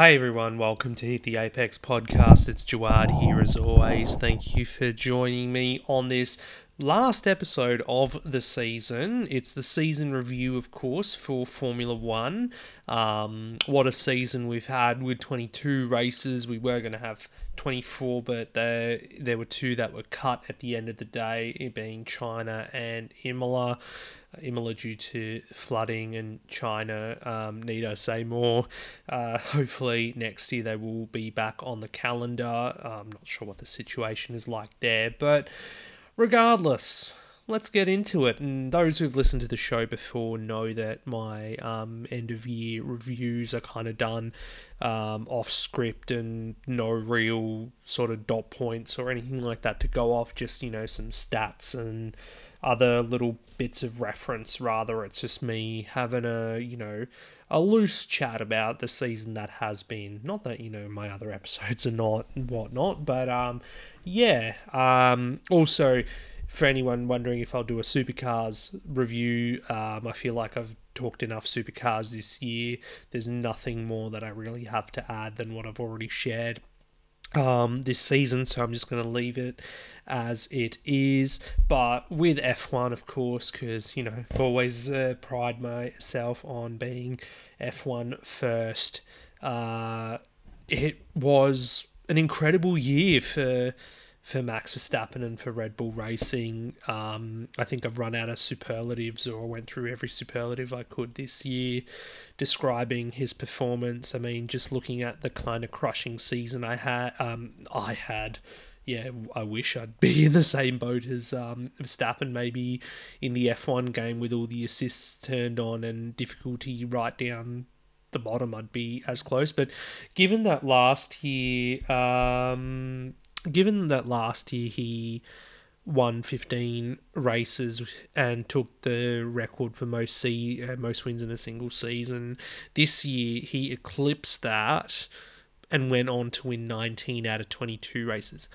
Hey everyone, welcome to Hit the Apex podcast. It's Jawad here as always. Thank you for joining me on this last episode of the season. It's the season review, of course, for Formula One. Um, what a season we've had with 22 races. We were going to have 24, but there, there were two that were cut at the end of the day, being China and Imola. Imola due to flooding and China. Um, need I say more? Uh, hopefully next year they will be back on the calendar. I'm not sure what the situation is like there, but regardless, let's get into it. And those who've listened to the show before know that my um, end of year reviews are kind of done um, off script and no real sort of dot points or anything like that to go off. Just you know some stats and other little bits of reference. Rather, it's just me having a you know a loose chat about the season that has been. Not that you know my other episodes are not and whatnot, but um, yeah. Um, also, for anyone wondering if I'll do a supercars review, um, I feel like I've talked enough supercars this year. There's nothing more that I really have to add than what I've already shared um, this season, so I'm just going to leave it as it is. But with F1, of course, because you know I've always uh, pride myself on being F1 first. Uh, it was an incredible year for for Max Verstappen and for Red Bull Racing. Um, I think I've run out of superlatives, or went through every superlative I could this year, describing his performance. I mean, just looking at the kind of crushing season I had, um, I had. Yeah, I wish I'd be in the same boat as um, Verstappen, maybe in the F1 game with all the assists turned on and difficulty right down the bottom, I'd be as close. But given that last year, um, given that last year he won 15 races and took the record for most see uh, most wins in a single season this year he eclipsed that and went on to win 19 out of 22 races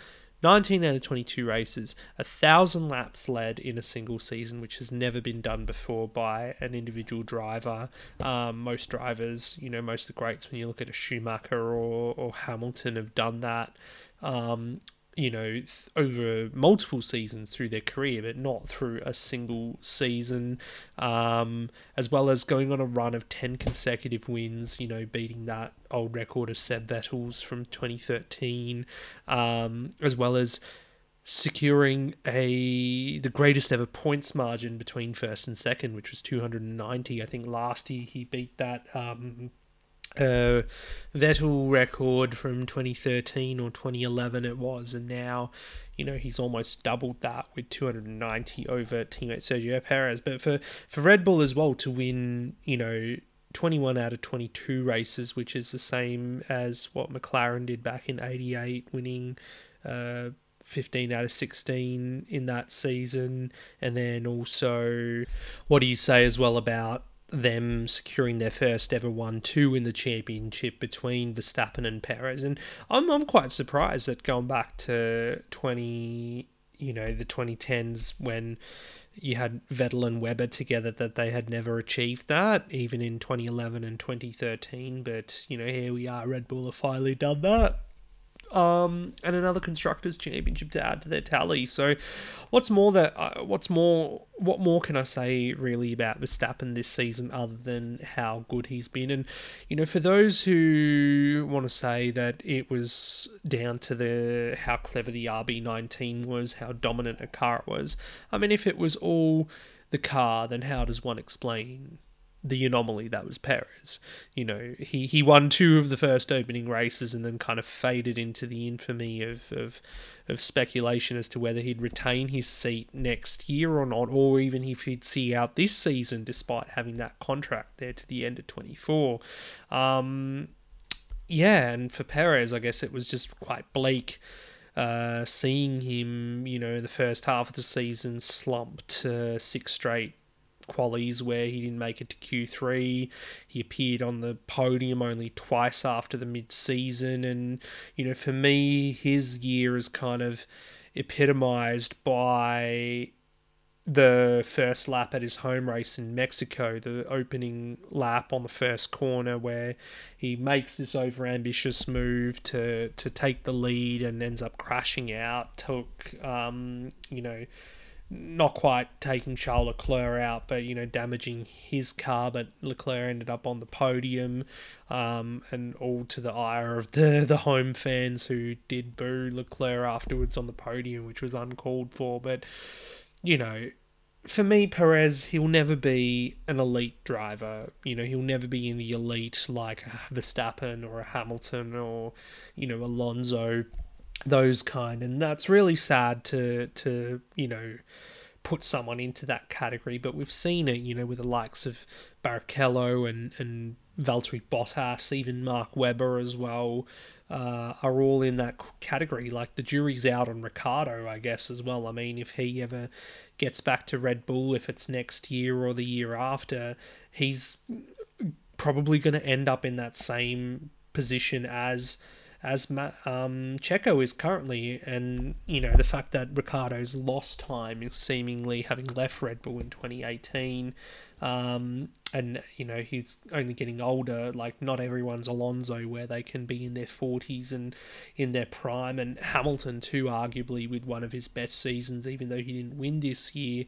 19 out of 22 races, a thousand laps led in a single season, which has never been done before by an individual driver. Um, most drivers, you know, most of the greats, when you look at a Schumacher or, or Hamilton, have done that. Um, you know, th- over multiple seasons through their career, but not through a single season, um, as well as going on a run of 10 consecutive wins, you know, beating that old record of Seb Vettel's from 2013, um, as well as securing a the greatest ever points margin between first and second, which was 290. I think last year he beat that um, uh, Vettel record from 2013 or 2011 it was, and now, you know, he's almost doubled that with 290 over teammate Sergio Perez. But for, for Red Bull as well to win, you know, 21 out of 22 races, which is the same as what McLaren did back in 88, winning uh, 15 out of 16 in that season. And then also, what do you say as well about them securing their first ever one two in the championship between Verstappen and Perez. And I'm I'm quite surprised that going back to twenty you know, the twenty tens when you had Vettel and Webber together that they had never achieved that, even in 2011 and 2013. But, you know, here we are, Red Bull have finally done that um, and another constructors championship to add to their tally. So, what's more that uh, what's more what more can I say really about Verstappen this season other than how good he's been? And you know, for those who want to say that it was down to the how clever the RB19 was, how dominant a car it was. I mean, if it was all the car, then how does one explain the anomaly that was Perez. You know, he, he won two of the first opening races and then kind of faded into the infamy of, of of speculation as to whether he'd retain his seat next year or not, or even if he'd see out this season despite having that contract there to the end of 24. Um, yeah, and for Perez, I guess it was just quite bleak. Uh, seeing him, you know, in the first half of the season slumped uh, six straight qualies where he didn't make it to Q3. He appeared on the podium only twice after the mid season. And, you know, for me, his year is kind of epitomized by the first lap at his home race in Mexico, the opening lap on the first corner, where he makes this overambitious move to to take the lead and ends up crashing out. Took um, you know not quite taking Charles Leclerc out, but you know damaging his car. But Leclerc ended up on the podium, um, and all to the ire of the the home fans who did boo Leclerc afterwards on the podium, which was uncalled for. But you know, for me, Perez, he'll never be an elite driver. You know, he'll never be in the elite like Verstappen or a Hamilton or you know Alonso those kind, and that's really sad to to you know put someone into that category. But we've seen it, you know, with the likes of Barrichello and and Valtteri Bottas, even Mark Webber as well, uh, are all in that category. Like the jury's out on Ricciardo I guess, as well. I mean, if he ever gets back to Red Bull, if it's next year or the year after, he's probably going to end up in that same position as as um, Checo is currently, and you know the fact that Ricciardo's lost time is seemingly having left Red Bull in 2018, um, and you know he's only getting older. Like not everyone's Alonso, where they can be in their 40s and in their prime, and Hamilton too, arguably with one of his best seasons, even though he didn't win this year,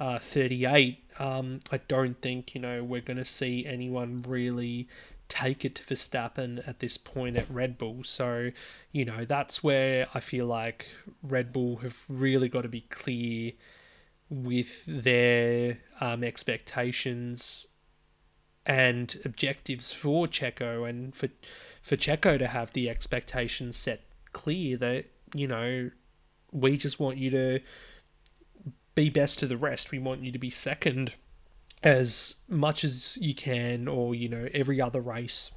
uh, 38. Um, I don't think you know we're going to see anyone really take it to Verstappen at this point at Red Bull. So, you know, that's where I feel like Red Bull have really got to be clear with their um, expectations and objectives for Checo and for for Checo to have the expectations set clear that, you know, we just want you to be best to the rest. We want you to be second as much as you can, or you know, every other race.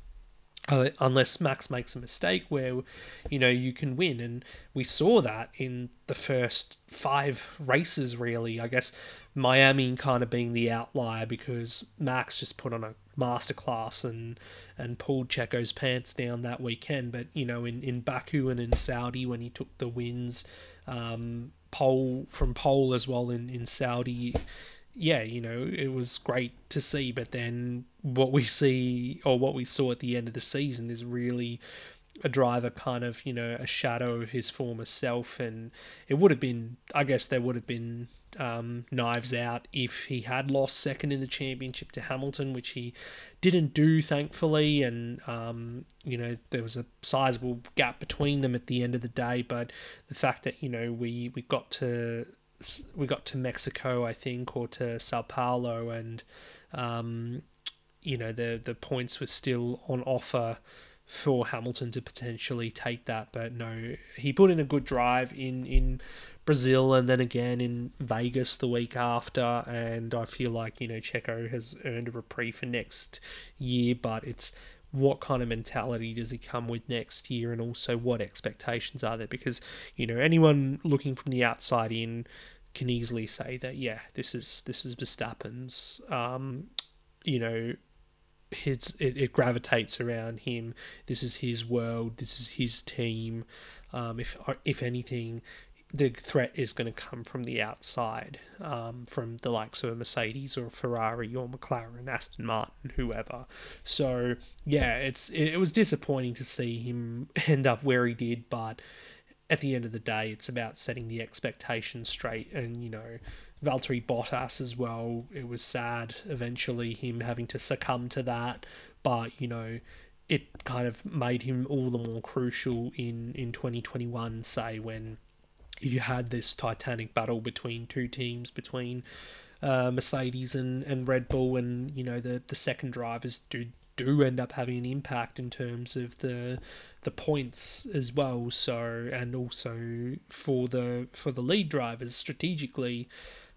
Uh, unless Max makes a mistake where, you know, you can win. And we saw that in the first five races, really. I guess Miami kind of being the outlier because Max just put on a masterclass and and pulled Checo's pants down that weekend. But, you know, in, in Baku and in Saudi when he took the wins, um, pole from pole as well in, in Saudi, yeah, you know, it was great to see. But then what we see, or what we saw at the end of the season, is really a driver kind of, you know, a shadow of his former self. And it would have been, I guess, there would have been um, knives out if he had lost second in the championship to Hamilton, which he didn't do, thankfully. And, um, you know, there was a sizable gap between them at the end of the day. But the fact that, you know, we, we got to we got to Mexico, I think, or to Sao Paulo, and um, you know the the points were still on offer for Hamilton to potentially take that, but no, he put in a good drive in in Brazil and then again in Vegas the week after, and I feel like you know Checo has earned a reprieve for next year, but it's what kind of mentality does he come with next year and also what expectations are there? Because you know anyone looking from the outside in can easily say that yeah this is this is Verstappen's um you know his it, it gravitates around him. This is his world. This is his team. Um if if anything the threat is going to come from the outside, um, from the likes of a Mercedes or a Ferrari or McLaren, Aston Martin, whoever. So yeah, it's it, was disappointing to see him end up where he did, but at the end of the day, it's about setting the expectations straight. And you know, Valtteri Bottas as well. It was sad eventually him having to succumb to that, but you know, it kind of made him all the more crucial in in 2021. Say when you had this titanic battle between two teams, between uh, Mercedes and, and Red Bull, and you know the the second drivers do do end up having an impact in terms of the the points as well. So and also for the for the lead drivers strategically.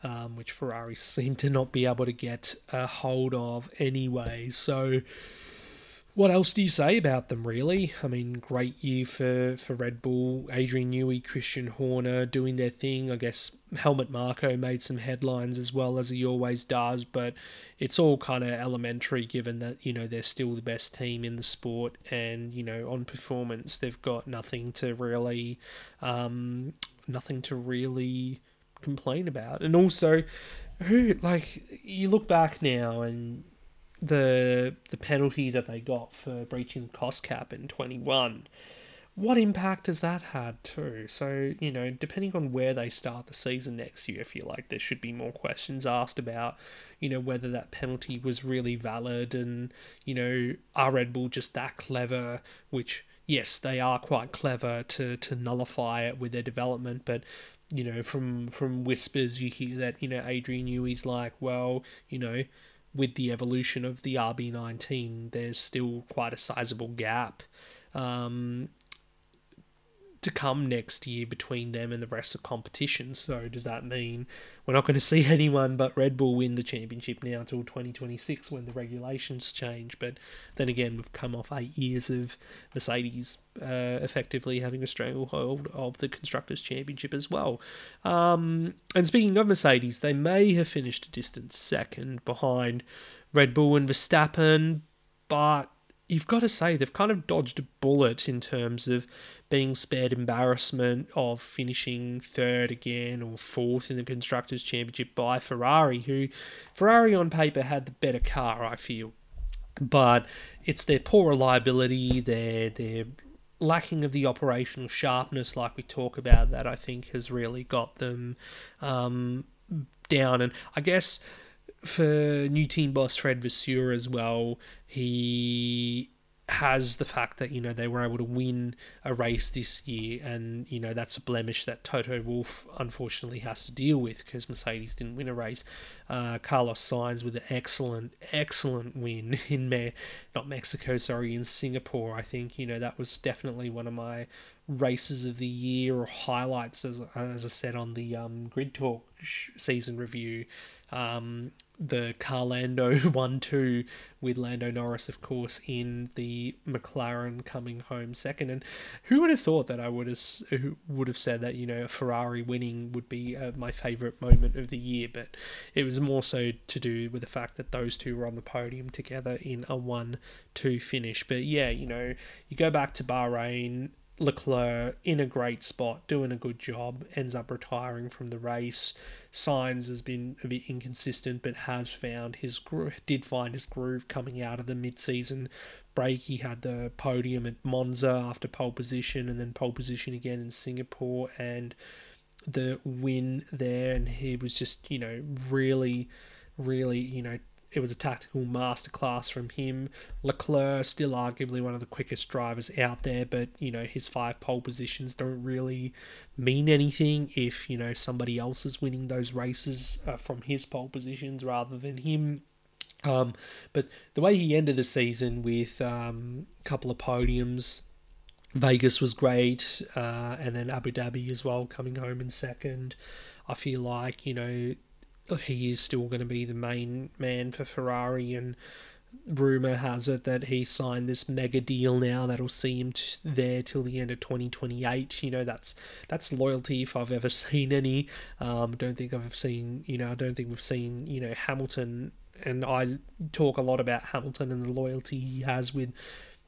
Um, which Ferrari seem to not be able to get a hold of anyway. So, what else do you say about them, really? I mean, great year for, for Red Bull. Adrian Newey, Christian Horner doing their thing. I guess Helmut Marko made some headlines as well, as he always does, but it's all kind of elementary given that, you know, they're still the best team in the sport and, you know, on performance, they've got nothing to really, um, nothing to really complain about. And also, who like you look back now and the the penalty that they got for breaching the cost cap in 21 what impact has that had too? So, you know, depending on where they start the season next year, I feel like there should be more questions asked about, you know, whether that penalty was really valid and, you know, are Red Bull just that clever, which yes, they are quite clever to, to nullify it with their development, but you know, from from whispers you hear that, you know, Adrian Newey's like, well, you know, with the evolution of the RB19, there's still quite a sizable gap. Um, to come next year between them and the rest of competition. So does that mean we're not going to see anyone but Red Bull win the championship now until 2026 when the regulations change? But then again, we've come off eight years of Mercedes uh, effectively having a stranglehold of the constructors' championship as well. Um, and speaking of Mercedes, they may have finished a distant second behind Red Bull and Verstappen, but you've got to say they've kind of dodged a bullet in terms of being spared embarrassment of finishing third again or fourth in the constructors championship by Ferrari who Ferrari on paper had the better car I feel. But it's their poor reliability their their lacking of the operational sharpness like we talk about that I think has really got them um, down. And I guess for new team boss Fred Vasseur as well, he has the fact that you know they were able to win a race this year, and you know that's a blemish that Toto Wolff unfortunately has to deal with because Mercedes didn't win a race. Uh, Carlos Sainz with an excellent, excellent win in Me- not Mexico, sorry, in Singapore. I think you know that was definitely one of my races of the year or highlights, as as I said on the um, Grid Talk season review. Um, the Carlando 1 2 with Lando Norris, of course, in the McLaren coming home second. And who would have thought that I would have, who would have said that, you know, a Ferrari winning would be uh, my favourite moment of the year? But it was more so to do with the fact that those two were on the podium together in a 1 2 finish. But yeah, you know, you go back to Bahrain, Leclerc in a great spot, doing a good job, ends up retiring from the race. Sainz has been a bit inconsistent, but has found his groove, did find his groove coming out of the mid-season break. He had the podium at Monza after pole position, and then pole position again in Singapore, and the win there. And he was just, you know, really, really, you know, it was a tactical masterclass from him. Leclerc, still arguably one of the quickest drivers out there, but you know his five pole positions don't really mean anything if you know somebody else is winning those races uh, from his pole positions rather than him. Um, but the way he ended the season with um, a couple of podiums, Vegas was great, uh, and then Abu Dhabi as well, coming home in second. I feel like you know he is still going to be the main man for Ferrari, and rumor has it that he signed this mega deal now that'll see him t- there till the end of 2028. You know, that's that's loyalty if I've ever seen any. Um, don't think I've seen. You know, I don't think we've seen. You know, Hamilton, and I talk a lot about Hamilton and the loyalty he has with.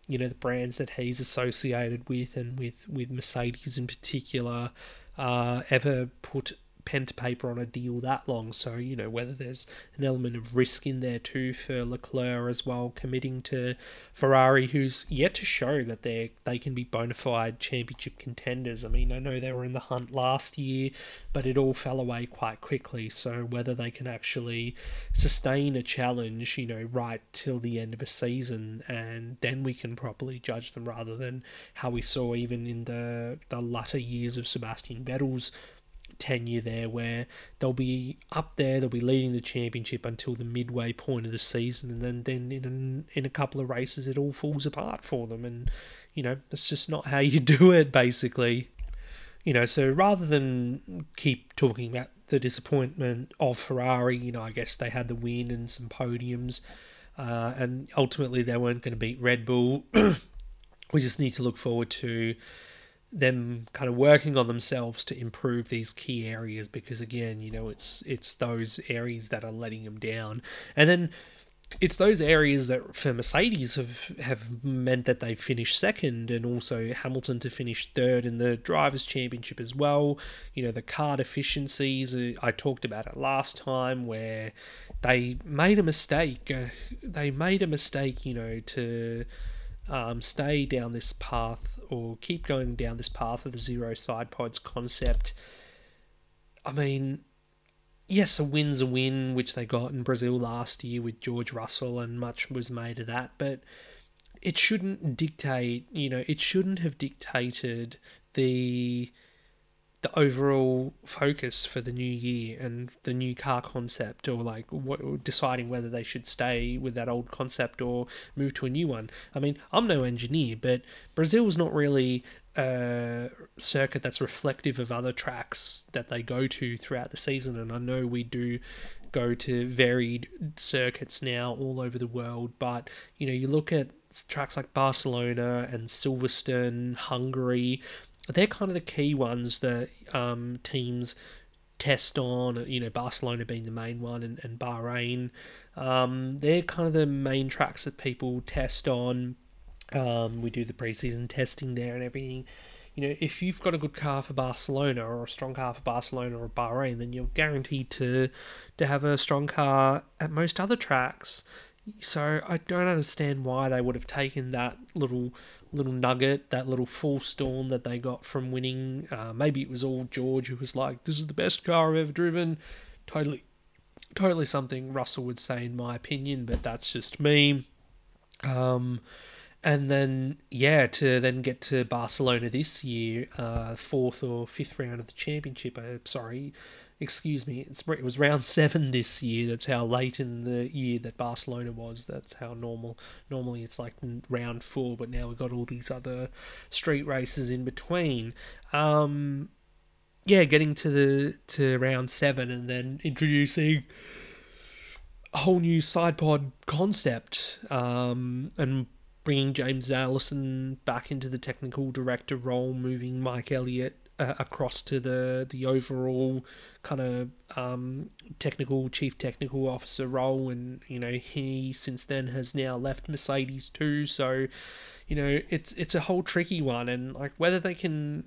You know the brands that he's associated with, and with with Mercedes in particular, uh, ever put pen to paper on a deal that long. So, you know, whether there's an element of risk in there too for Leclerc as well, committing to Ferrari, who's yet to show that they they can be bona fide championship contenders. I mean, I know they were in the hunt last year, but it all fell away quite quickly. So, whether they can actually sustain a challenge, you know, right till the end of a season, and then we can properly judge them rather than how we saw even in the, the latter years of Sebastian Vettel's tenure there where they'll be up there, they'll be leading the championship until the midway point of the season, and then, then in, a, in a couple of races it all falls apart for them. And, you know, that's just not how you do it, basically. You know, so rather than keep talking about the disappointment of Ferrari, you know, I guess they had the win and some podiums, uh, and ultimately they weren't going to beat Red Bull. we just need to look forward to them kind of working on themselves to improve these key areas because again you know it's it's those areas that are letting them down and then it's those areas that for Mercedes have have meant that they finished second, and also Hamilton to finish third in the drivers' championship as well. You know the car deficiencies. Uh, I talked about it last time where they made a mistake. Uh, they made a mistake. You know to um, stay down this path or keep going down this path of the zero side pods concept. I mean, yes, a win's a win, which they got in Brazil last year with George Russell, and much was made of that. But it shouldn't dictate, you know, it shouldn't have dictated the the overall focus for the new year and the new car concept or like deciding whether they should stay with that old concept or move to a new one. I mean, I'm no engineer, but Brazil Brazil's not really a circuit that's reflective of other tracks that they go to throughout the season and I know we do go to varied circuits now all over the world, but you know, you look at tracks like Barcelona and Silverstone, Hungary, they're kind of the key ones that um, teams test on. You know, Barcelona being the main one, and, and Bahrain. Um, they're kind of the main tracks that people test on. Um, we do the preseason testing there and everything. You know, if you've got a good car for Barcelona or a strong car for Barcelona or Bahrain, then you're guaranteed to to have a strong car at most other tracks. So I don't understand why they would have taken that little little nugget, that little full storm that they got from winning. Uh, maybe it was all George who was like, "This is the best car I've ever driven." Totally, totally something Russell would say in my opinion, but that's just me. Um, and then yeah, to then get to Barcelona this year, uh, fourth or fifth round of the championship. Uh, sorry, excuse me, it was round seven this year. That's how late in the year that Barcelona was. That's how normal. Normally it's like round four, but now we've got all these other street races in between. Um, yeah, getting to the to round seven and then introducing a whole new side pod concept um, and bringing James Allison back into the technical director role, moving Mike Elliott uh, across to the the overall kind of um, technical chief technical officer role, and you know he since then has now left Mercedes too. So you know it's it's a whole tricky one, and like whether they can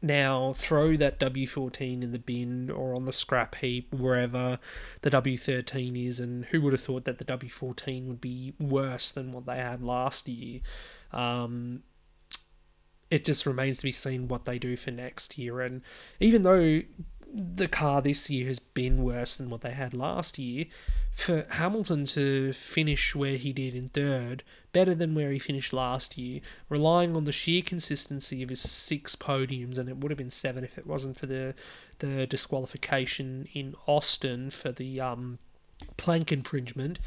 now throw that W14 in the bin or on the scrap heap wherever the W13 is and who would have thought that the W14 would be worse than what they had last year? Um, it just remains to be seen what they do for next year. And even though the car this year has been worse than what they had last year, for Hamilton to finish where he did in third, better than where he finished last year, relying on the sheer consistency of his six podiums, and it would have been seven if it wasn't for the the disqualification in Austin for the um, plank infringement.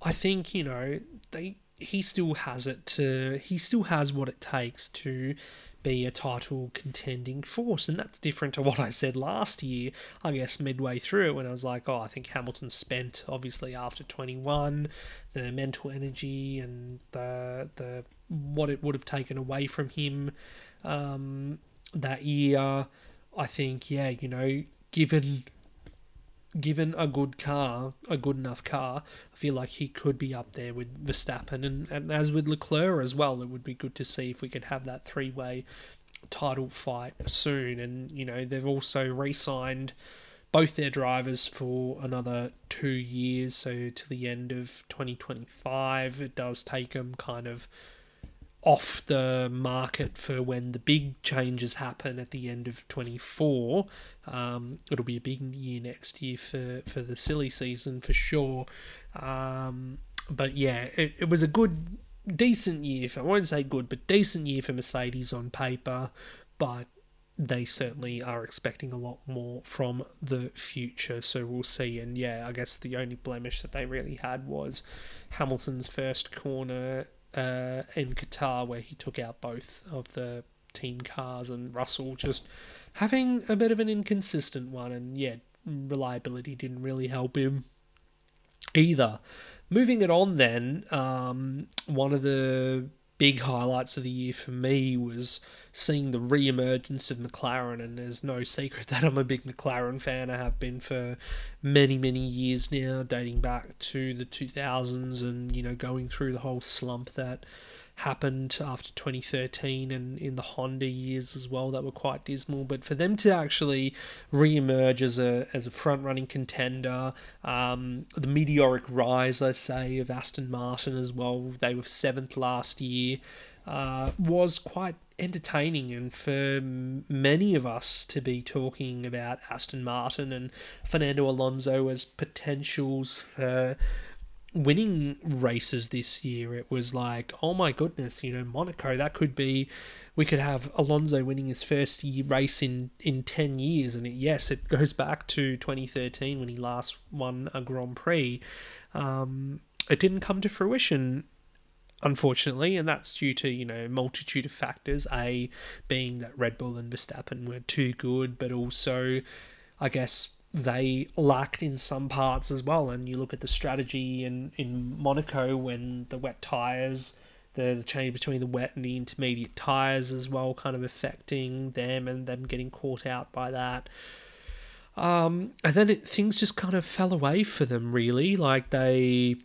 I think you know they he still has it to he still has what it takes to be a title contending force and that's different to what I said last year I guess midway through it when I was like oh I think Hamilton spent obviously after 21 the mental energy and the the what it would have taken away from him um, that year. I think yeah you know given given a good car, a good enough car, I feel like he could be up there with Verstappen and, and as with Leclerc as well. It would be good to see if we could have that three way title fight soon. And, you know, they've also re signed both their drivers for another two years, so to the end of 2025. It does take them kind of off the market for when the big changes happen at the end of 24. Um, it'll be a big year next year for, for the silly season for sure. Um, but yeah, it, it was a good, decent year. For, I won't say good, but decent year for Mercedes on paper. But they certainly are expecting a lot more from the future. So we'll see. And yeah, I guess the only blemish that they really had was Hamilton's first corner uh, in Qatar, where he took out both of the team cars, and Russell just having a bit of an inconsistent one, and yeah, reliability didn't really help him either. Moving it on, then, um, one of the big highlights of the year for me was seeing the re-emergence of McLaren, and there's no secret that I'm a big McLaren fan. I have been for many, many years now, dating back to the 2000s, and you know, going through the whole slump that happened after 2013 and in the Honda years as well that were quite dismal. But for them to actually re-emerge as a as a front running contender, um, the meteoric rise, I say, of Aston Martin as well. They were seventh last year. Uh, was quite entertaining and for many of us to be talking about Aston Martin and Fernando Alonso as potentials for winning races this year. It was like, oh my goodness, you know, Monaco, that could be, we could have Alonso winning his first race in, in 10 years. And it, yes, it goes back to 2013 when he last won a Grand Prix. Um, it didn't come to fruition unfortunately, and that's due to you know multitude of factors. A being that Red Bull and Verstappen were too good, but also, I guess they lacked in some parts as well. And you look at the strategy in, in Monaco when the wet tyres, the, the change between the wet and the intermediate tyres as well, kind of affecting them and them getting caught out by that. Um, and then it, things just kind of fell away for them, really. Like they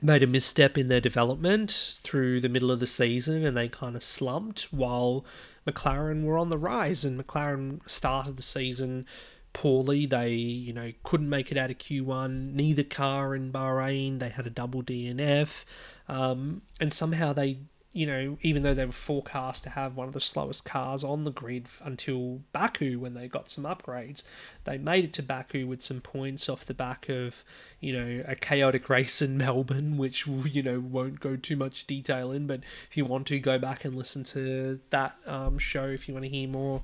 made a misstep in their development through the middle of the season and they kind of slumped while McLaren were on the rise. And McLaren started the season poorly. They, you know, couldn't make it out of Q1. Neither car in Bahrain. They had a double DNF, um, and somehow they, you know, even though they were forecast to have one of the slowest cars on the grid until Baku when they got some upgrades, they made it to Baku with some points off the back of, you know, a chaotic race in Melbourne, which you know won't go too much detail in. But if you want to, go back and listen to that um, show if you want to hear more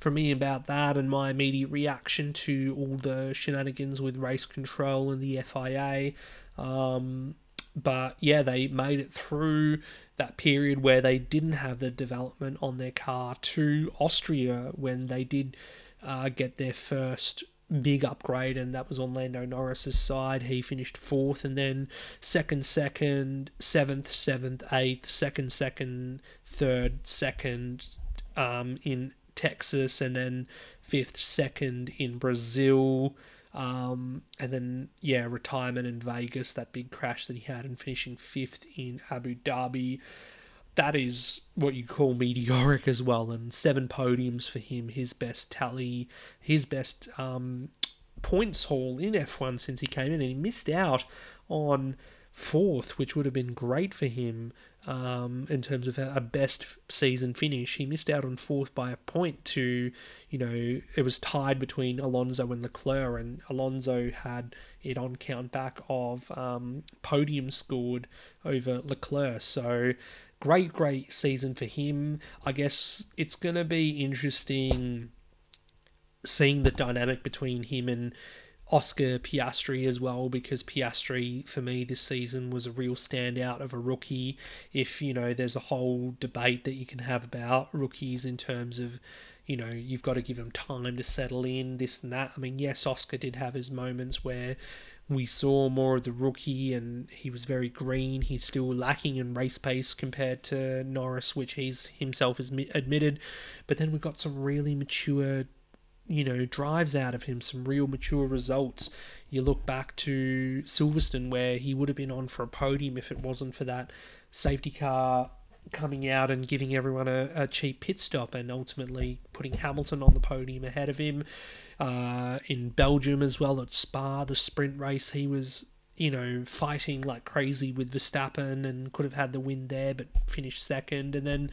for me about that and my immediate reaction to all the shenanigans with race control and the FIA. Um, but yeah, they made it through that period where they didn't have the development on their car to Austria when they did uh, get their first big upgrade, and that was on Lando Norris's side. He finished fourth, and then second, second, seventh, seventh, eighth, second, second, third, second um, in Texas, and then fifth, second in Brazil. Um, and then, yeah, retirement in Vegas, that big crash that he had, and finishing fifth in Abu Dhabi. That is what you call meteoric as well, and seven podiums for him, his best tally, his best um, points haul in F1 since he came in, and he missed out on fourth, which would have been great for him um, in terms of a best season finish. He missed out on fourth by a point to, you know, it was tied between Alonso and Leclerc, and Alonso had it on count back of um, podium scored over Leclerc. So great, great season for him. I guess it's going to be interesting seeing the dynamic between him and Oscar Piastri as well because Piastri for me this season was a real standout of a rookie. If you know, there's a whole debate that you can have about rookies in terms of you know you've got to give them time to settle in this and that. I mean, yes, Oscar did have his moments where we saw more of the rookie and he was very green. He's still lacking in race pace compared to Norris, which he's himself has admitted. But then we've got some really mature you know, drives out of him some real mature results. You look back to Silverstone, where he would have been on for a podium if it wasn't for that safety car coming out and giving everyone a, a cheap pit stop and ultimately putting Hamilton on the podium ahead of him. Uh, in Belgium as well at Spa, the sprint race, he was you know, fighting like crazy with Verstappen and could have had the win there, but finished second. And then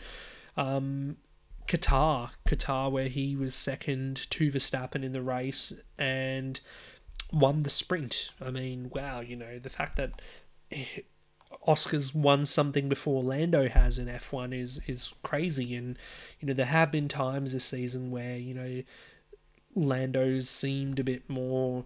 um, Qatar, Qatar, where he was second to Verstappen in the race and won the sprint. I mean, wow, you know, the fact that Oscar's won something before Lando has in F1 is is crazy. And you know, there have been times this season where you know Lando's seemed a bit more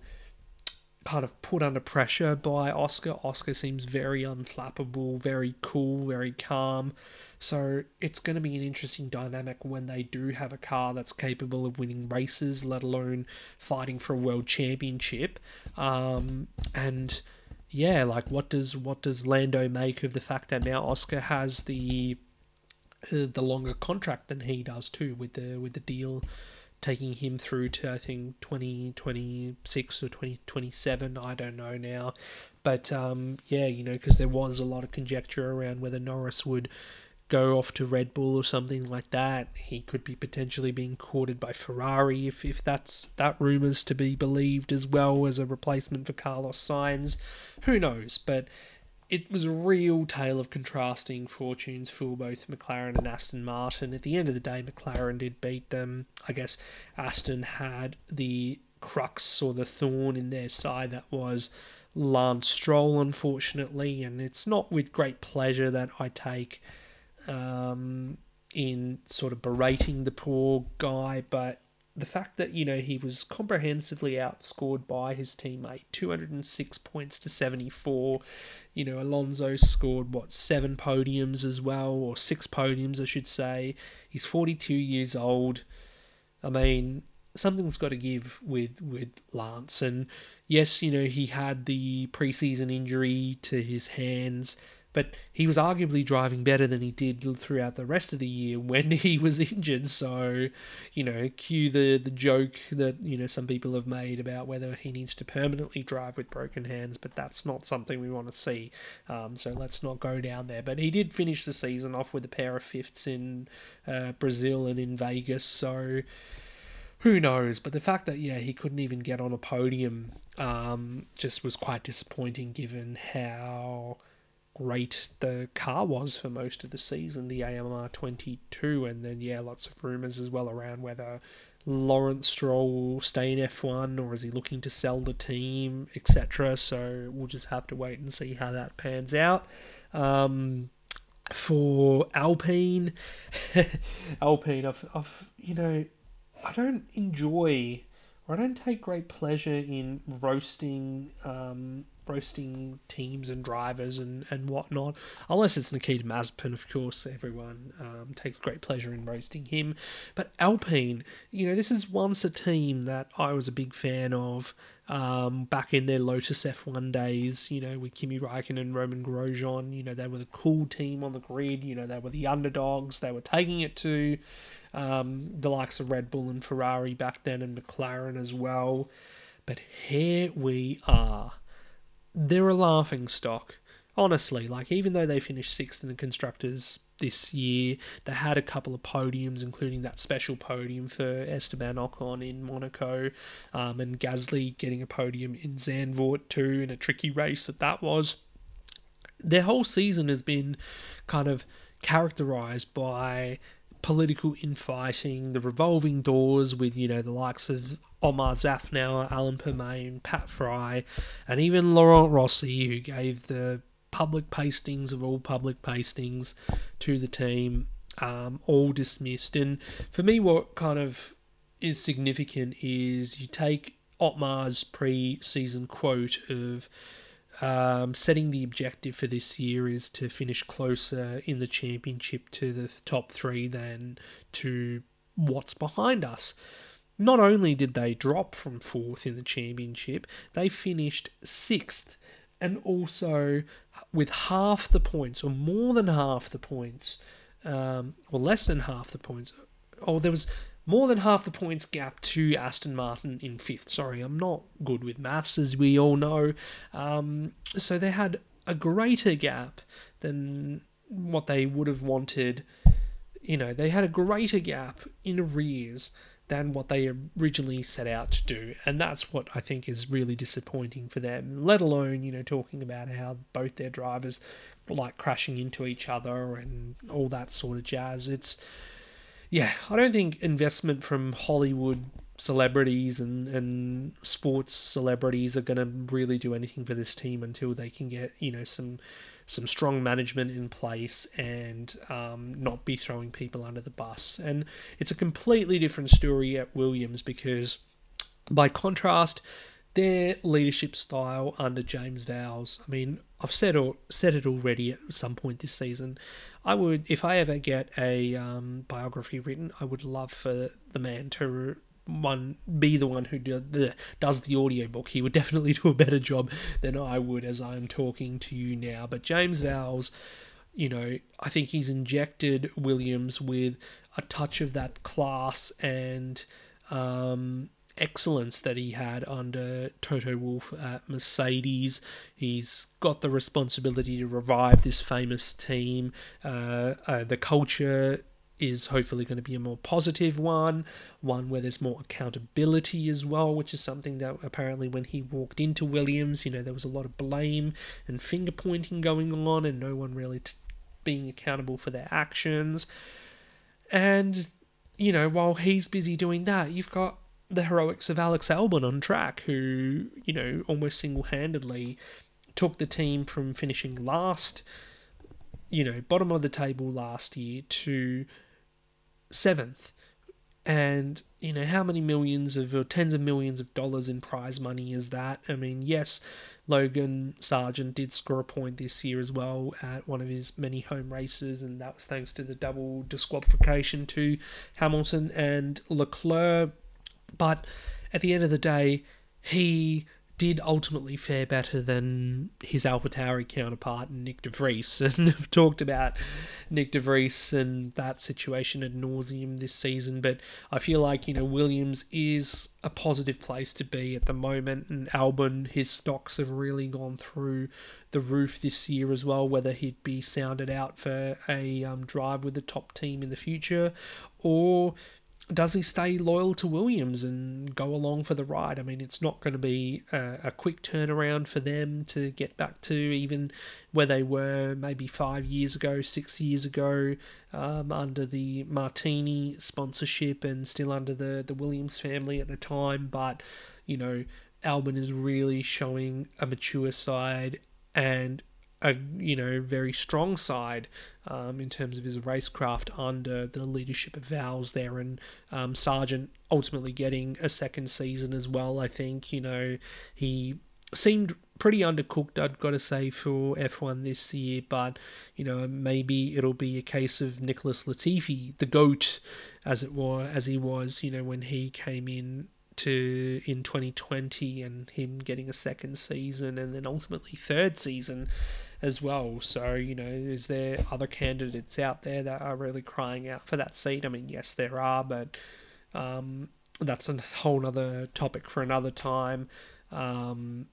kind of put under pressure by Oscar. Oscar seems very unflappable, very cool, very calm. So it's going to be an interesting dynamic when they do have a car that's capable of winning races, let alone fighting for a world championship. Um, and yeah, like what does what does Lando make of the fact that now Oscar has the uh, the longer contract than he does too, with the with the deal taking him through to I think twenty twenty six or twenty twenty seven. I don't know now, but um, yeah, you know, because there was a lot of conjecture around whether Norris would go off to Red Bull or something like that. He could be potentially being courted by Ferrari if, if that's that rumours to be believed as well as a replacement for Carlos Sainz. Who knows? But it was a real tale of contrasting fortunes for both McLaren and Aston Martin. At the end of the day, McLaren did beat them. I guess Aston had the crux or the thorn in their side that was Lance Stroll, unfortunately, and it's not with great pleasure that I take um, in sort of berating the poor guy, but the fact that you know he was comprehensively outscored by his teammate 206 points to 74 you know alonso scored what seven podiums as well or six podiums i should say. He's 42 years old. I mean something's got to give with with lance. And yes you know he had the preseason injury to his hands but he was arguably driving better than he did throughout the rest of the year when he was injured. So, you know, cue the, the joke that, you know, some people have made about whether he needs to permanently drive with broken hands, but that's not something we want to see. Um, so let's not go down there. But he did finish the season off with a pair of fifths in uh, Brazil and in Vegas. So who knows? But the fact that, yeah, he couldn't even get on a podium um, just was quite disappointing given how great the car was for most of the season, the AMR 22, and then, yeah, lots of rumours as well around whether Lawrence Stroll will stay in F1 or is he looking to sell the team, etc. So we'll just have to wait and see how that pans out. Um, for Alpine, Alpine, I've, I've, you know, I don't enjoy or I don't take great pleasure in roasting um, roasting teams and drivers and, and whatnot. Unless it's Nikita Mazepin, of course, everyone um, takes great pleasure in roasting him. But Alpine, you know, this is once a team that I was a big fan of um, back in their Lotus F1 days, you know, with Kimi Raikkonen and Romain Grosjean. You know, they were the cool team on the grid. You know, they were the underdogs. They were taking it to um, the likes of Red Bull and Ferrari back then and McLaren as well. But here we are they're a laughing stock. Honestly, like even though they finished sixth in the constructors this year, they had a couple of podiums, including that special podium for Esteban Ocon in Monaco, um, and Gasly getting a podium in Zandvoort too, in a tricky race that that was. Their whole season has been kind of characterized by political infighting, the revolving doors with, you know, the likes of Otmar Szafnauer, Alan Permane, Pat Fry, and even Laurent Rossi, who gave the public pastings of all public pastings to the team, um, all dismissed. And for me, what kind of is significant is you take Otmar's pre season quote of um, setting the objective for this year is to finish closer in the championship to the top three than to what's behind us. Not only did they drop from fourth in the championship, they finished sixth and also with half the points, or more than half the points, um, or less than half the points. Oh, there was more than half the points gap to Aston Martin in fifth. Sorry, I'm not good with maths, as we all know. Um, so they had a greater gap than what they would have wanted. You know, they had a greater gap in arrears than what they originally set out to do. And that's what I think is really disappointing for them, let alone, you know, talking about how both their drivers like crashing into each other and all that sort of jazz. It's yeah, I don't think investment from Hollywood celebrities and, and sports celebrities are going to really do anything for this team until they can get you know some some strong management in place and um, not be throwing people under the bus. And it's a completely different story at Williams because, by contrast, their leadership style under James Vowles. I mean, I've said or said it already at some point this season. I would, if I ever get a um, biography written, I would love for the man to one be the one who do, the, does the audiobook. He would definitely do a better job than I would as I'm talking to you now. But James Vowles, you know, I think he's injected Williams with a touch of that class and um, excellence that he had under Toto Wolff at Mercedes. He's got the responsibility to revive this famous team. Uh, uh, the culture is hopefully going to be a more positive one, one where there's more accountability as well, which is something that apparently when he walked into Williams, you know, there was a lot of blame and finger pointing going on, and no one really t- being accountable for their actions. And, you know, while he's busy doing that, you've got the heroics of Alex Albon on track, who, you know, almost single handedly took the team from finishing last, you know, bottom of the table last year to seventh. And, you know, how many millions of, or tens of millions of dollars in prize money is that? I mean, yes, Logan Sargeant did score a point this year as well at one of his many home races, and that was thanks to the double disqualification to Hamilton and Leclerc. But at the end of the day, he did ultimately fare better than his AlphaTauri counterpart, Nyck De Vries. And I've talked about Nyck De Vries and that situation ad nauseum this season, but I feel like, you know, Williams is a positive place to be at the moment, and Albon, his stocks have really gone through the roof this year as well, whether he'd be sounded out for a um, drive with the top team in the future or does he stay loyal to Williams and go along for the ride? I mean, it's not going to be a, a, quick turnaround for them to get back to even where they were maybe five years ago, six years ago, um, under the Martini sponsorship and still under the, the Williams family at the time. But, you know, Albon is really showing a mature side and a you know very strong side um, in terms of his racecraft under the leadership of Vowles there, and um, Sargeant ultimately getting a second season as well. I think you know he seemed pretty undercooked, I'd got to say, for F1 this year, but you know maybe it'll be a case of Nicholas Latifi, the goat, as it were, as he was, you know, when he came in to in 2020 and him getting a second season and then ultimately third season as well. So, you know, is there other candidates out there that are really crying out for that seat? I mean, yes, there are, but um, that's a whole other topic for another time. Um,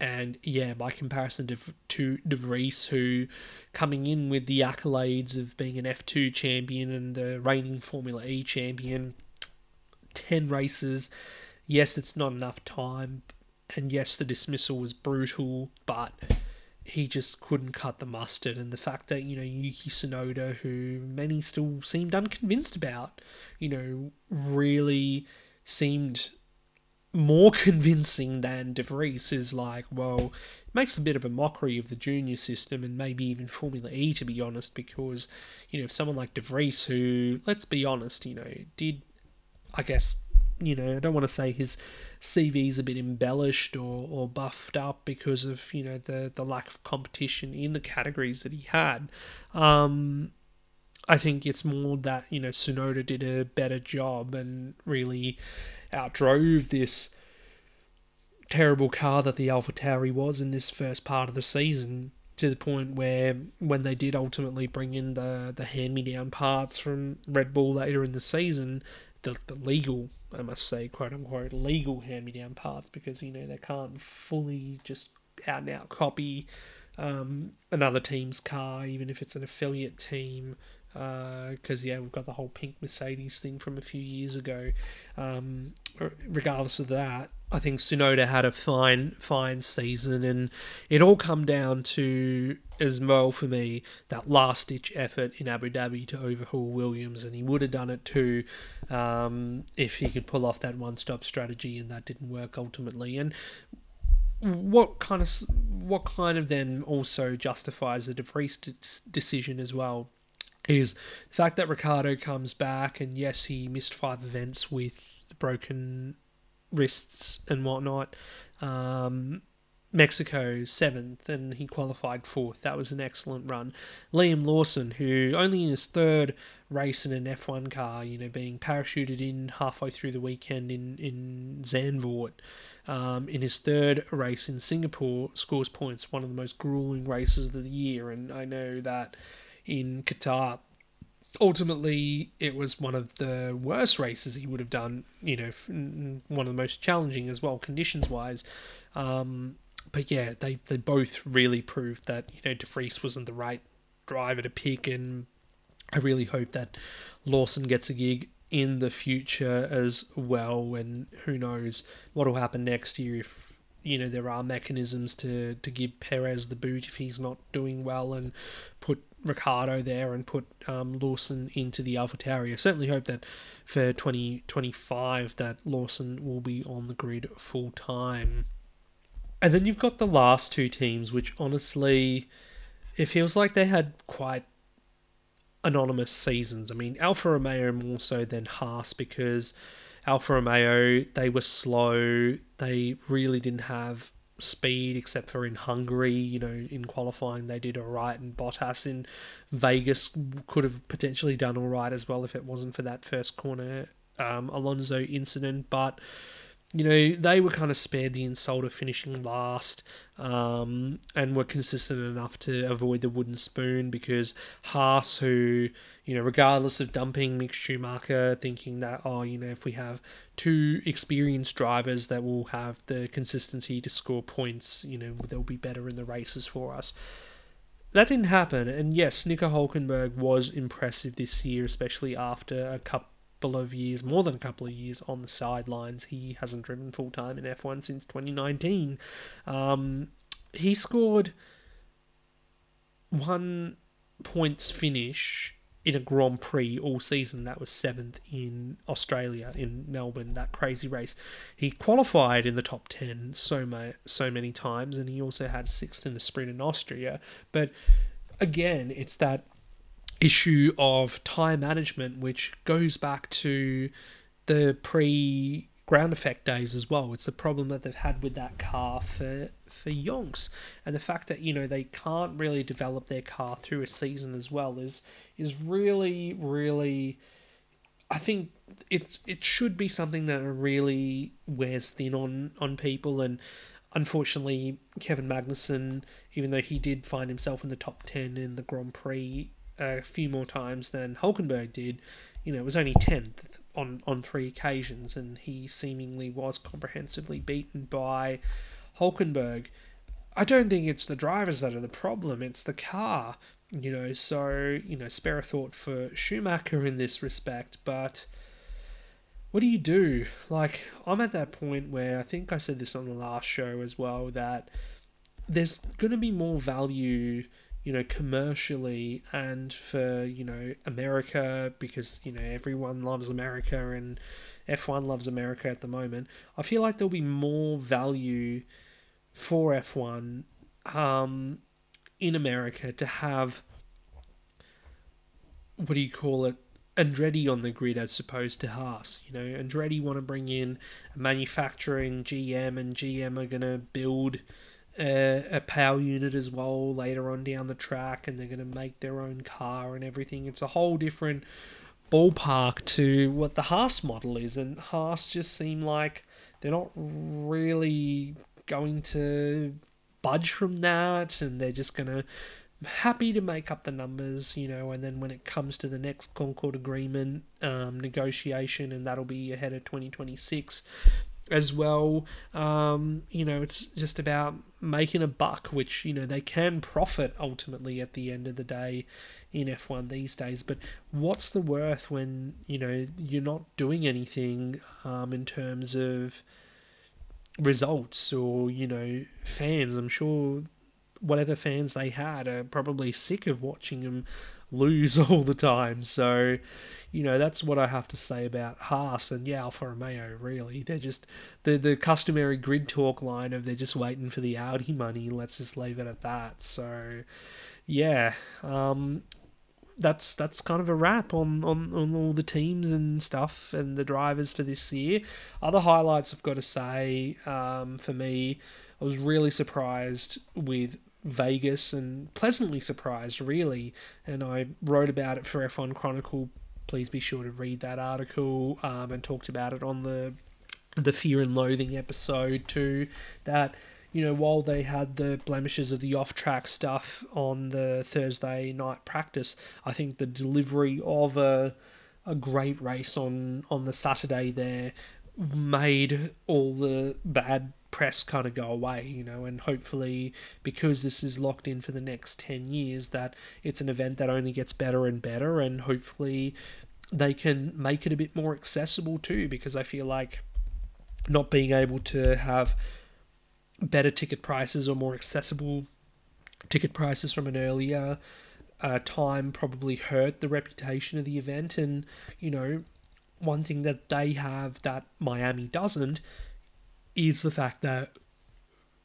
and yeah, by comparison to, to De Vries, who coming in with the accolades of being an F2 champion and the reigning Formula E champion, 10 races. Yes, it's not enough time. And yes, the dismissal was brutal, but he just couldn't cut the mustard. And the fact that, you know, Yuki Tsunoda, who many still seemed unconvinced about, you know, really seemed more convincing than De is like, well, it makes a bit of a mockery of the junior system and maybe even Formula E, to be honest, because, you know, if someone like De who, let's be honest, you know, did, I guess, you know, I don't want to say his CV's a bit embellished or, or buffed up because of, you know, the, the lack of competition in the categories that he had. Um, I think it's more that, you know, Tsunoda did a better job and really outdrove this terrible car that the Alpha AlphaTauri was in this first part of the season to the point where when they did ultimately bring in the the hand me down parts from Red Bull later in the season, the, the legal I must say, quote unquote, legal hand me down parts because, you know, they can't fully just out and out copy um, another team's car, even if it's an affiliate team. Because, uh, yeah, we've got the whole pink Mercedes thing from a few years ago. Um, regardless of that, I think Tsunoda had a fine, fine season, and it all come down to as well for me that last ditch effort in Abu Dhabi to overhaul Williams, and he would have done it too um, if he could pull off that one stop strategy, and that didn't work ultimately. And what kind of what kind of then also justifies the De Vries decision as well is the fact that Ricciardo comes back, and yes, he missed five events with broken wrists and whatnot. Um, Mexico seventh, and he qualified fourth. That was an excellent run. Liam Lawson, who only in his third race in an F1 car, you know, being parachuted in halfway through the weekend in in Zandvoort, um, in his third race in Singapore, scores points. One of the most grueling races of the year, and I know that in Qatar ultimately it was one of the worst races he would have done you know one of the most challenging as well conditions wise um, but yeah, they, they both really proved that you know De Vries wasn't the right driver to pick, and I really hope that Lawson gets a gig in the future as well. And who knows what will happen next year if you know there are mechanisms to to give Perez the boot if he's not doing well, and put Ricciardo there and put um, Lawson into the AlphaTauri. I certainly hope that for 2025 that Lawson will be on the grid full time. And then you've got the last two teams, which honestly, it feels like they had quite anonymous seasons. I mean, Alfa Romeo more so than Haas because Alfa Romeo, they were slow. They really didn't have speed except for in Hungary. You know, in qualifying, they did all right. And Bottas in Vegas could have potentially done all right as well if it wasn't for that first corner um, Alonso incident. But you know, they were kind of spared the insult of finishing last um, and were consistent enough to avoid the wooden spoon because Haas, who, you know, regardless of dumping Mick Schumacher, thinking that, oh, you know, if we have two experienced drivers that will have the consistency to score points, you know, they'll be better in the races for us. That didn't happen, and yes, Nico Hulkenberg was impressive this year, especially after a couple couple of years, more than a couple of years on the sidelines. He hasn't driven full time in F1 since 2019. Um, he scored one points finish in a Grand Prix all season. That was seventh in Australia in Melbourne. That crazy race. He qualified in the top ten so ma- so many times, and he also had sixth in the sprint in Austria. But again, it's that issue of tyre management, which goes back to the pre ground effect days as well. It's a problem that they've had with that car for for yonks, and the fact that you know they can't really develop their car through a season as well is is really really. I think it's it should be something that really wears thin on on people and. Unfortunately, Kevin Magnussen, even though he did find himself in the top 10 in the Grand Prix a few more times than Hulkenberg did. You know, it was only 10th on, on three occasions, and he seemingly was comprehensively beaten by Hulkenberg. I don't think it's the drivers that are the problem, it's the car. You know, so, you know, spare a thought for Schumacher in this respect, but what do you do? Like, I'm at that point where I think I said this on the last show as well that there's going to be more value you know, commercially and for, you know, America because, you know, everyone loves America and F1 loves America at the moment. I feel like there'll be more value for F1 um, in America to have, what do you call it? Andretti on the grid as opposed to Haas. You know, Andretti want to bring in manufacturing GM, and GM are going to build a, a power unit as well later on down the track, and they're going to make their own car and everything. It's a whole different ballpark to what the Haas model is, and Haas just seem like they're not really going to budge from that, and they're just going to happy to make up the numbers, you know, and then when it comes to the next Concord Agreement um, negotiation, and that'll be ahead of 2026, as well. Um, you know, it's just about making a buck, which, you know, they can profit ultimately at the end of the day in F1 these days. But what's the worth when, you know, you're not doing anything um, in terms of results or, you know, fans? I'm sure whatever fans they had are probably sick of watching them lose all the time. So, you know, that's what I have to say about Haas and yeah, Alfa Romeo. Really, they're just the the customary grid talk line of they're just waiting for the Audi money. Let's just leave it at that. So, yeah, um, that's that's kind of a wrap on, on, on all the teams and stuff and the drivers for this year. Other highlights I've got to say um, for me, I was really surprised with Vegas and pleasantly surprised, really. And I wrote about it for F1 Chronicle. Please be sure to read that article um, and talked about it on the the Fear and Loathing episode too. That you know, while they had the blemishes of the off track stuff on the Thursday night practice, I think the delivery of a a great race on on the Saturday there made all the bad press kind of go away, you know, and hopefully because this is locked in for the next 10 years that it's an event that only gets better and better and hopefully they can make it a bit more accessible too because I feel like not being able to have better ticket prices or more accessible ticket prices from an earlier uh, time probably hurt the reputation of the event. And, you know, one thing that they have that Miami doesn't is the fact that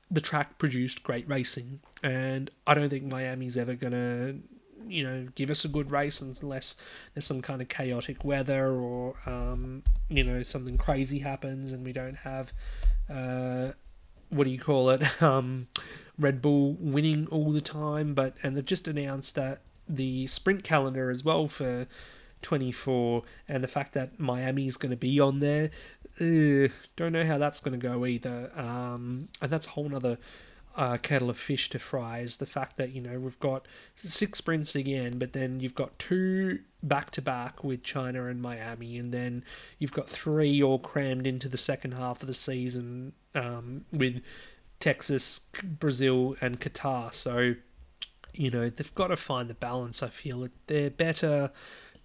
the track produced great racing. And I don't think Miami's ever to, you know, give us a good race unless there's some kind of chaotic weather or, um, you know, something crazy happens and we don't have. Uh, what do you call it? Um, Red Bull winning all the time, but and they've just announced that the sprint calendar as well for 24 and the fact that Miami's going to be on there. Don't know how that's going to go either. Um, and that's a whole other uh, kettle of fish to fry is the fact that, you know, we've got six sprints again, but then you've got two back to back with China and Miami, and then you've got three all crammed into the second half of the season um, with Texas, Brazil, and Qatar. So, you know, they've got to find the balance. I feel they're better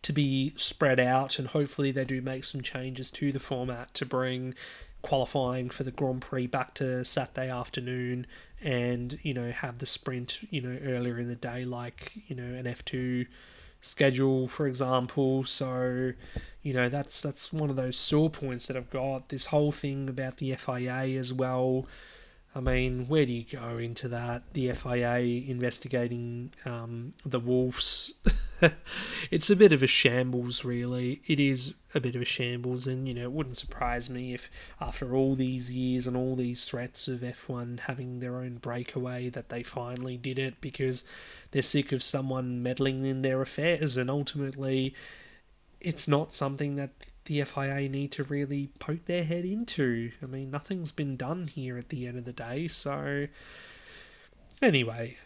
to be spread out, and hopefully they do make some changes to the format to bring qualifying for the Grand Prix back to Saturday afternoon, and you know have the sprint you know earlier in the day, like you know an F two schedule, for example. So, you know, that's that's one of those sore points that I've got. This whole thing about the FIA as well. I mean, where do you go into that? The FIA investigating um, the Wolves. it's a bit of a shambles, really. It is a bit of a shambles, and you know, it wouldn't surprise me if, after all these years and all these threats of F1 having their own breakaway, that they finally did it because they're sick of someone meddling in their affairs, and ultimately, it's not something that the FIA need to really poke their head into. I mean, nothing's been done here at the end of the day, so anyway,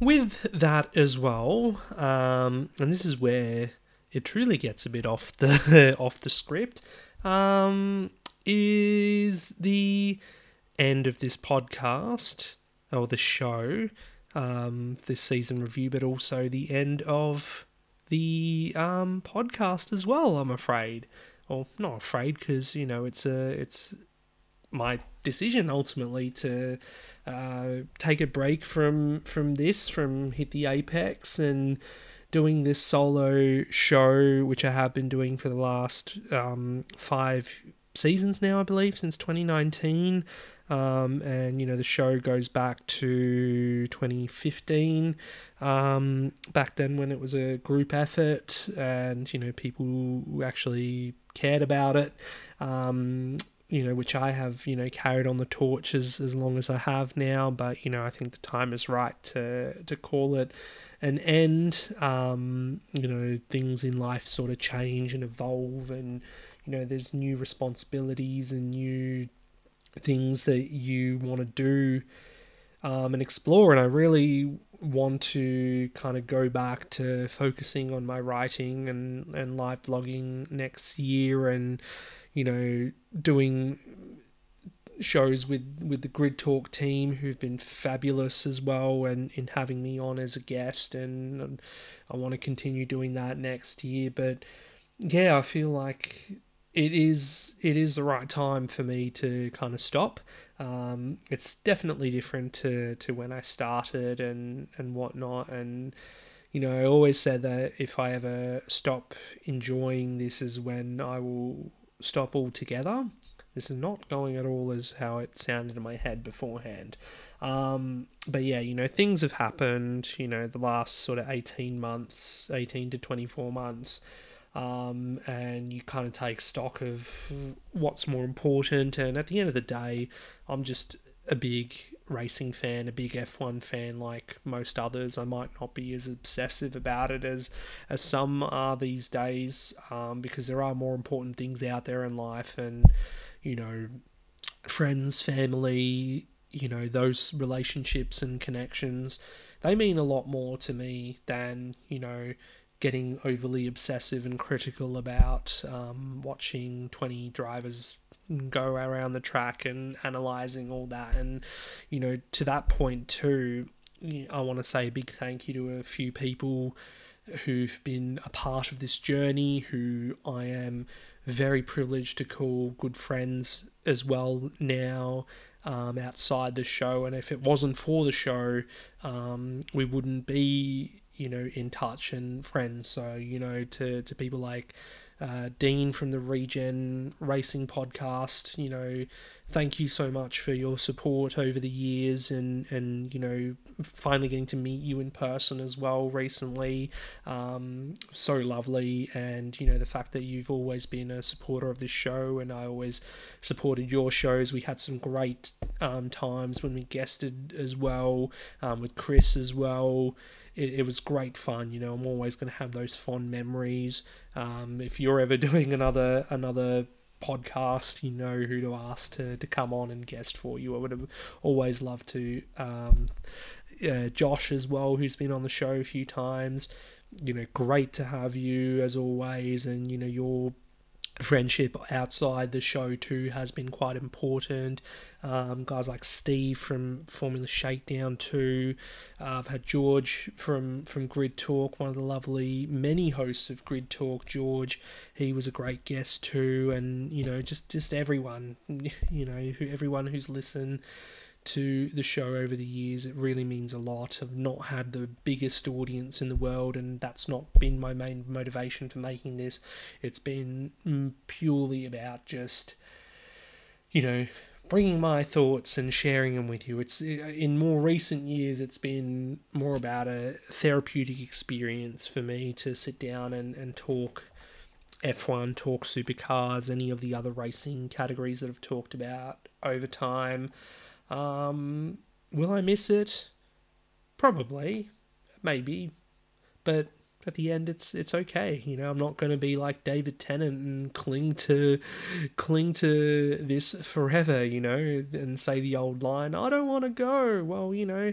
with that as well, um, and this is where it truly gets a bit off the off the script, um, is the end of this podcast or the show, um, this season review, but also the end of the um, podcast as well. I'm afraid well, not afraid because you know it's a it's my decision ultimately to uh, take a break from from this, from hit the apex and doing this solo show, which I have been doing for the last um, five seasons now, I believe, since 2019. Um, and you know the show goes back to 2015 um, back then when it was a group effort and you know people actually cared about it. Um, you know, which I have, you know, carried on the torch as, as long as I have now. But, you know, I think the time is right to, to call it an end. Um, you know, things in life sort of change and evolve, and, you know, there's new responsibilities and new things that you want to do um, and explore. And I really want to kind of go back to focusing on my writing and, and live blogging next year and, you know, doing shows with, with the Grid Talk team who've been fabulous as well and in having me on as a guest. And, and I want to continue doing that next year. But yeah, I feel like it is it is the right time for me to kind of stop. Um, it's definitely different to, to when I started and and whatnot. And you know, I always said that if I ever stop enjoying this, is when I will stop altogether. This is not going at all as how it sounded in my head beforehand. Um, but yeah, you know, things have happened. You know, the last sort of eighteen months, eighteen to twenty four months um, and you kind of take stock of what's more important. And at the end of the day, I'm just a big racing fan, a big F1 fan like most others. I might not be as obsessive about it as as some are these days, um, because there are more important things out there in life, and you know, friends, family, you know, those relationships and connections, they mean a lot more to me than you know getting overly obsessive and critical about um, watching 20 drivers go around the track and analyzing all that. And, you know, to that point, too, I want to say a big thank you to a few people who've been a part of this journey, who I am very privileged to call good friends as well now. Um, outside the show, and if it wasn't for the show, um, we wouldn't be you know in touch and friends. So you know to to people like uh, Dean from the Regen Racing podcast. You know, thank you so much for your support over the years, and and you know, finally getting to meet you in person as well recently. Um, so lovely, and you know, the fact that you've always been a supporter of this show, and I always supported your shows. We had some great um, times when we guested as well um, with Chris as well it, it was great fun. You know, I'm always going to have those fond memories. Um, if you're ever doing another another podcast, you know who to ask to, to come on and guest for you. I would have always loved to. Um, uh, Josh as well, who's been on the show a few times. You know, great to have you as always, and you know your friendship outside the show too has been quite important. Um, guys like Steve from Formula Shakedown too. Uh, I've had George from from Grid Talk, one of the lovely many hosts of Grid Talk. George, he was a great guest too, and you know just just everyone, you know who, everyone who's listened to the show over the years. It really means a lot. I've not had the biggest audience in the world, and that's not been my main motivation for making this. It's been mm, purely about just, you know, bringing my thoughts and sharing them with you. It's in more recent years, it's been more about a therapeutic experience for me to sit down and, and talk. F1, talk supercars, any of the other racing categories that I've talked about over time. Um, will I miss it? Probably, maybe, but at the end it's it's okay you know? I'm not going to be like david tennant and cling to cling to this forever you know and say the old line i don't want to go. Well you know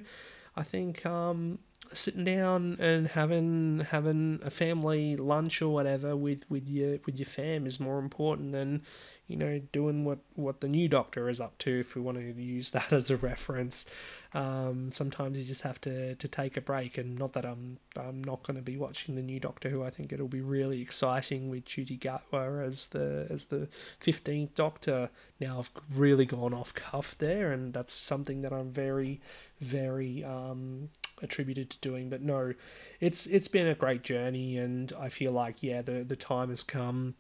i think um sitting down and having having a family lunch or whatever with with your with your fam is more important than you know, doing what, what the new Doctor is up to, if we want to use that as a reference. Um, sometimes you just have to, to take a break, and not that I'm I'm not going to be watching the new Doctor Who. I think it'll be really exciting with Ncuti Gatwa as the as the fifteenth Doctor. Now I've really gone off cuff there, and that's something that I'm very very um, attributed to doing. But no, it's it's been a great journey, and I feel like yeah, the the time has come,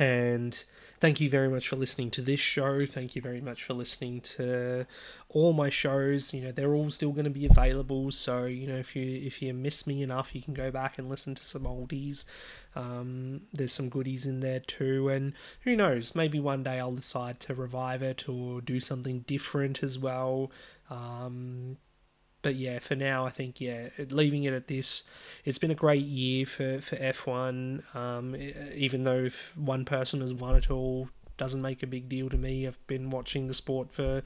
and Thank you very much for listening to this show. Thank you very much for listening to all my shows. You know, they're all still going to be available. So, you know, if you if you miss me enough, you can go back and listen to some oldies. Um, there's some goodies in there too, and who knows? Maybe one day I'll decide to revive it or do something different as well. Um, but yeah, for now, I think yeah, leaving it at this. It's been a great year for for F one. Um, even though if one person has won it all, doesn't make a big deal to me. I've been watching the sport for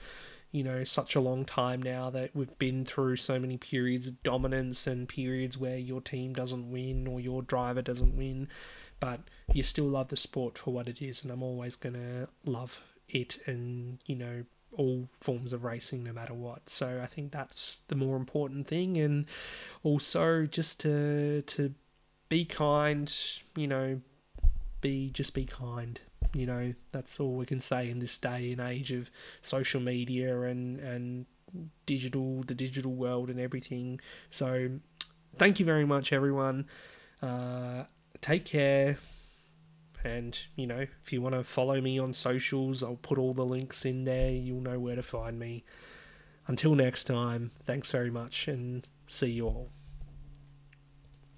you know such a long time now that we've been through so many periods of dominance and periods where your team doesn't win or your driver doesn't win, but you still love the sport for what it is, and I'm always gonna love it and you know all forms of racing no matter what. So I think that's the more important thing and also just to to be kind, you know, be just be kind. You know, that's all we can say in this day and age of social media and and digital the digital world and everything. So thank you very much everyone. Uh, take care and, you know, if you want to follow me on socials, I'll put all the links in there. You'll know where to find me. Until next time, thanks very much and see you all.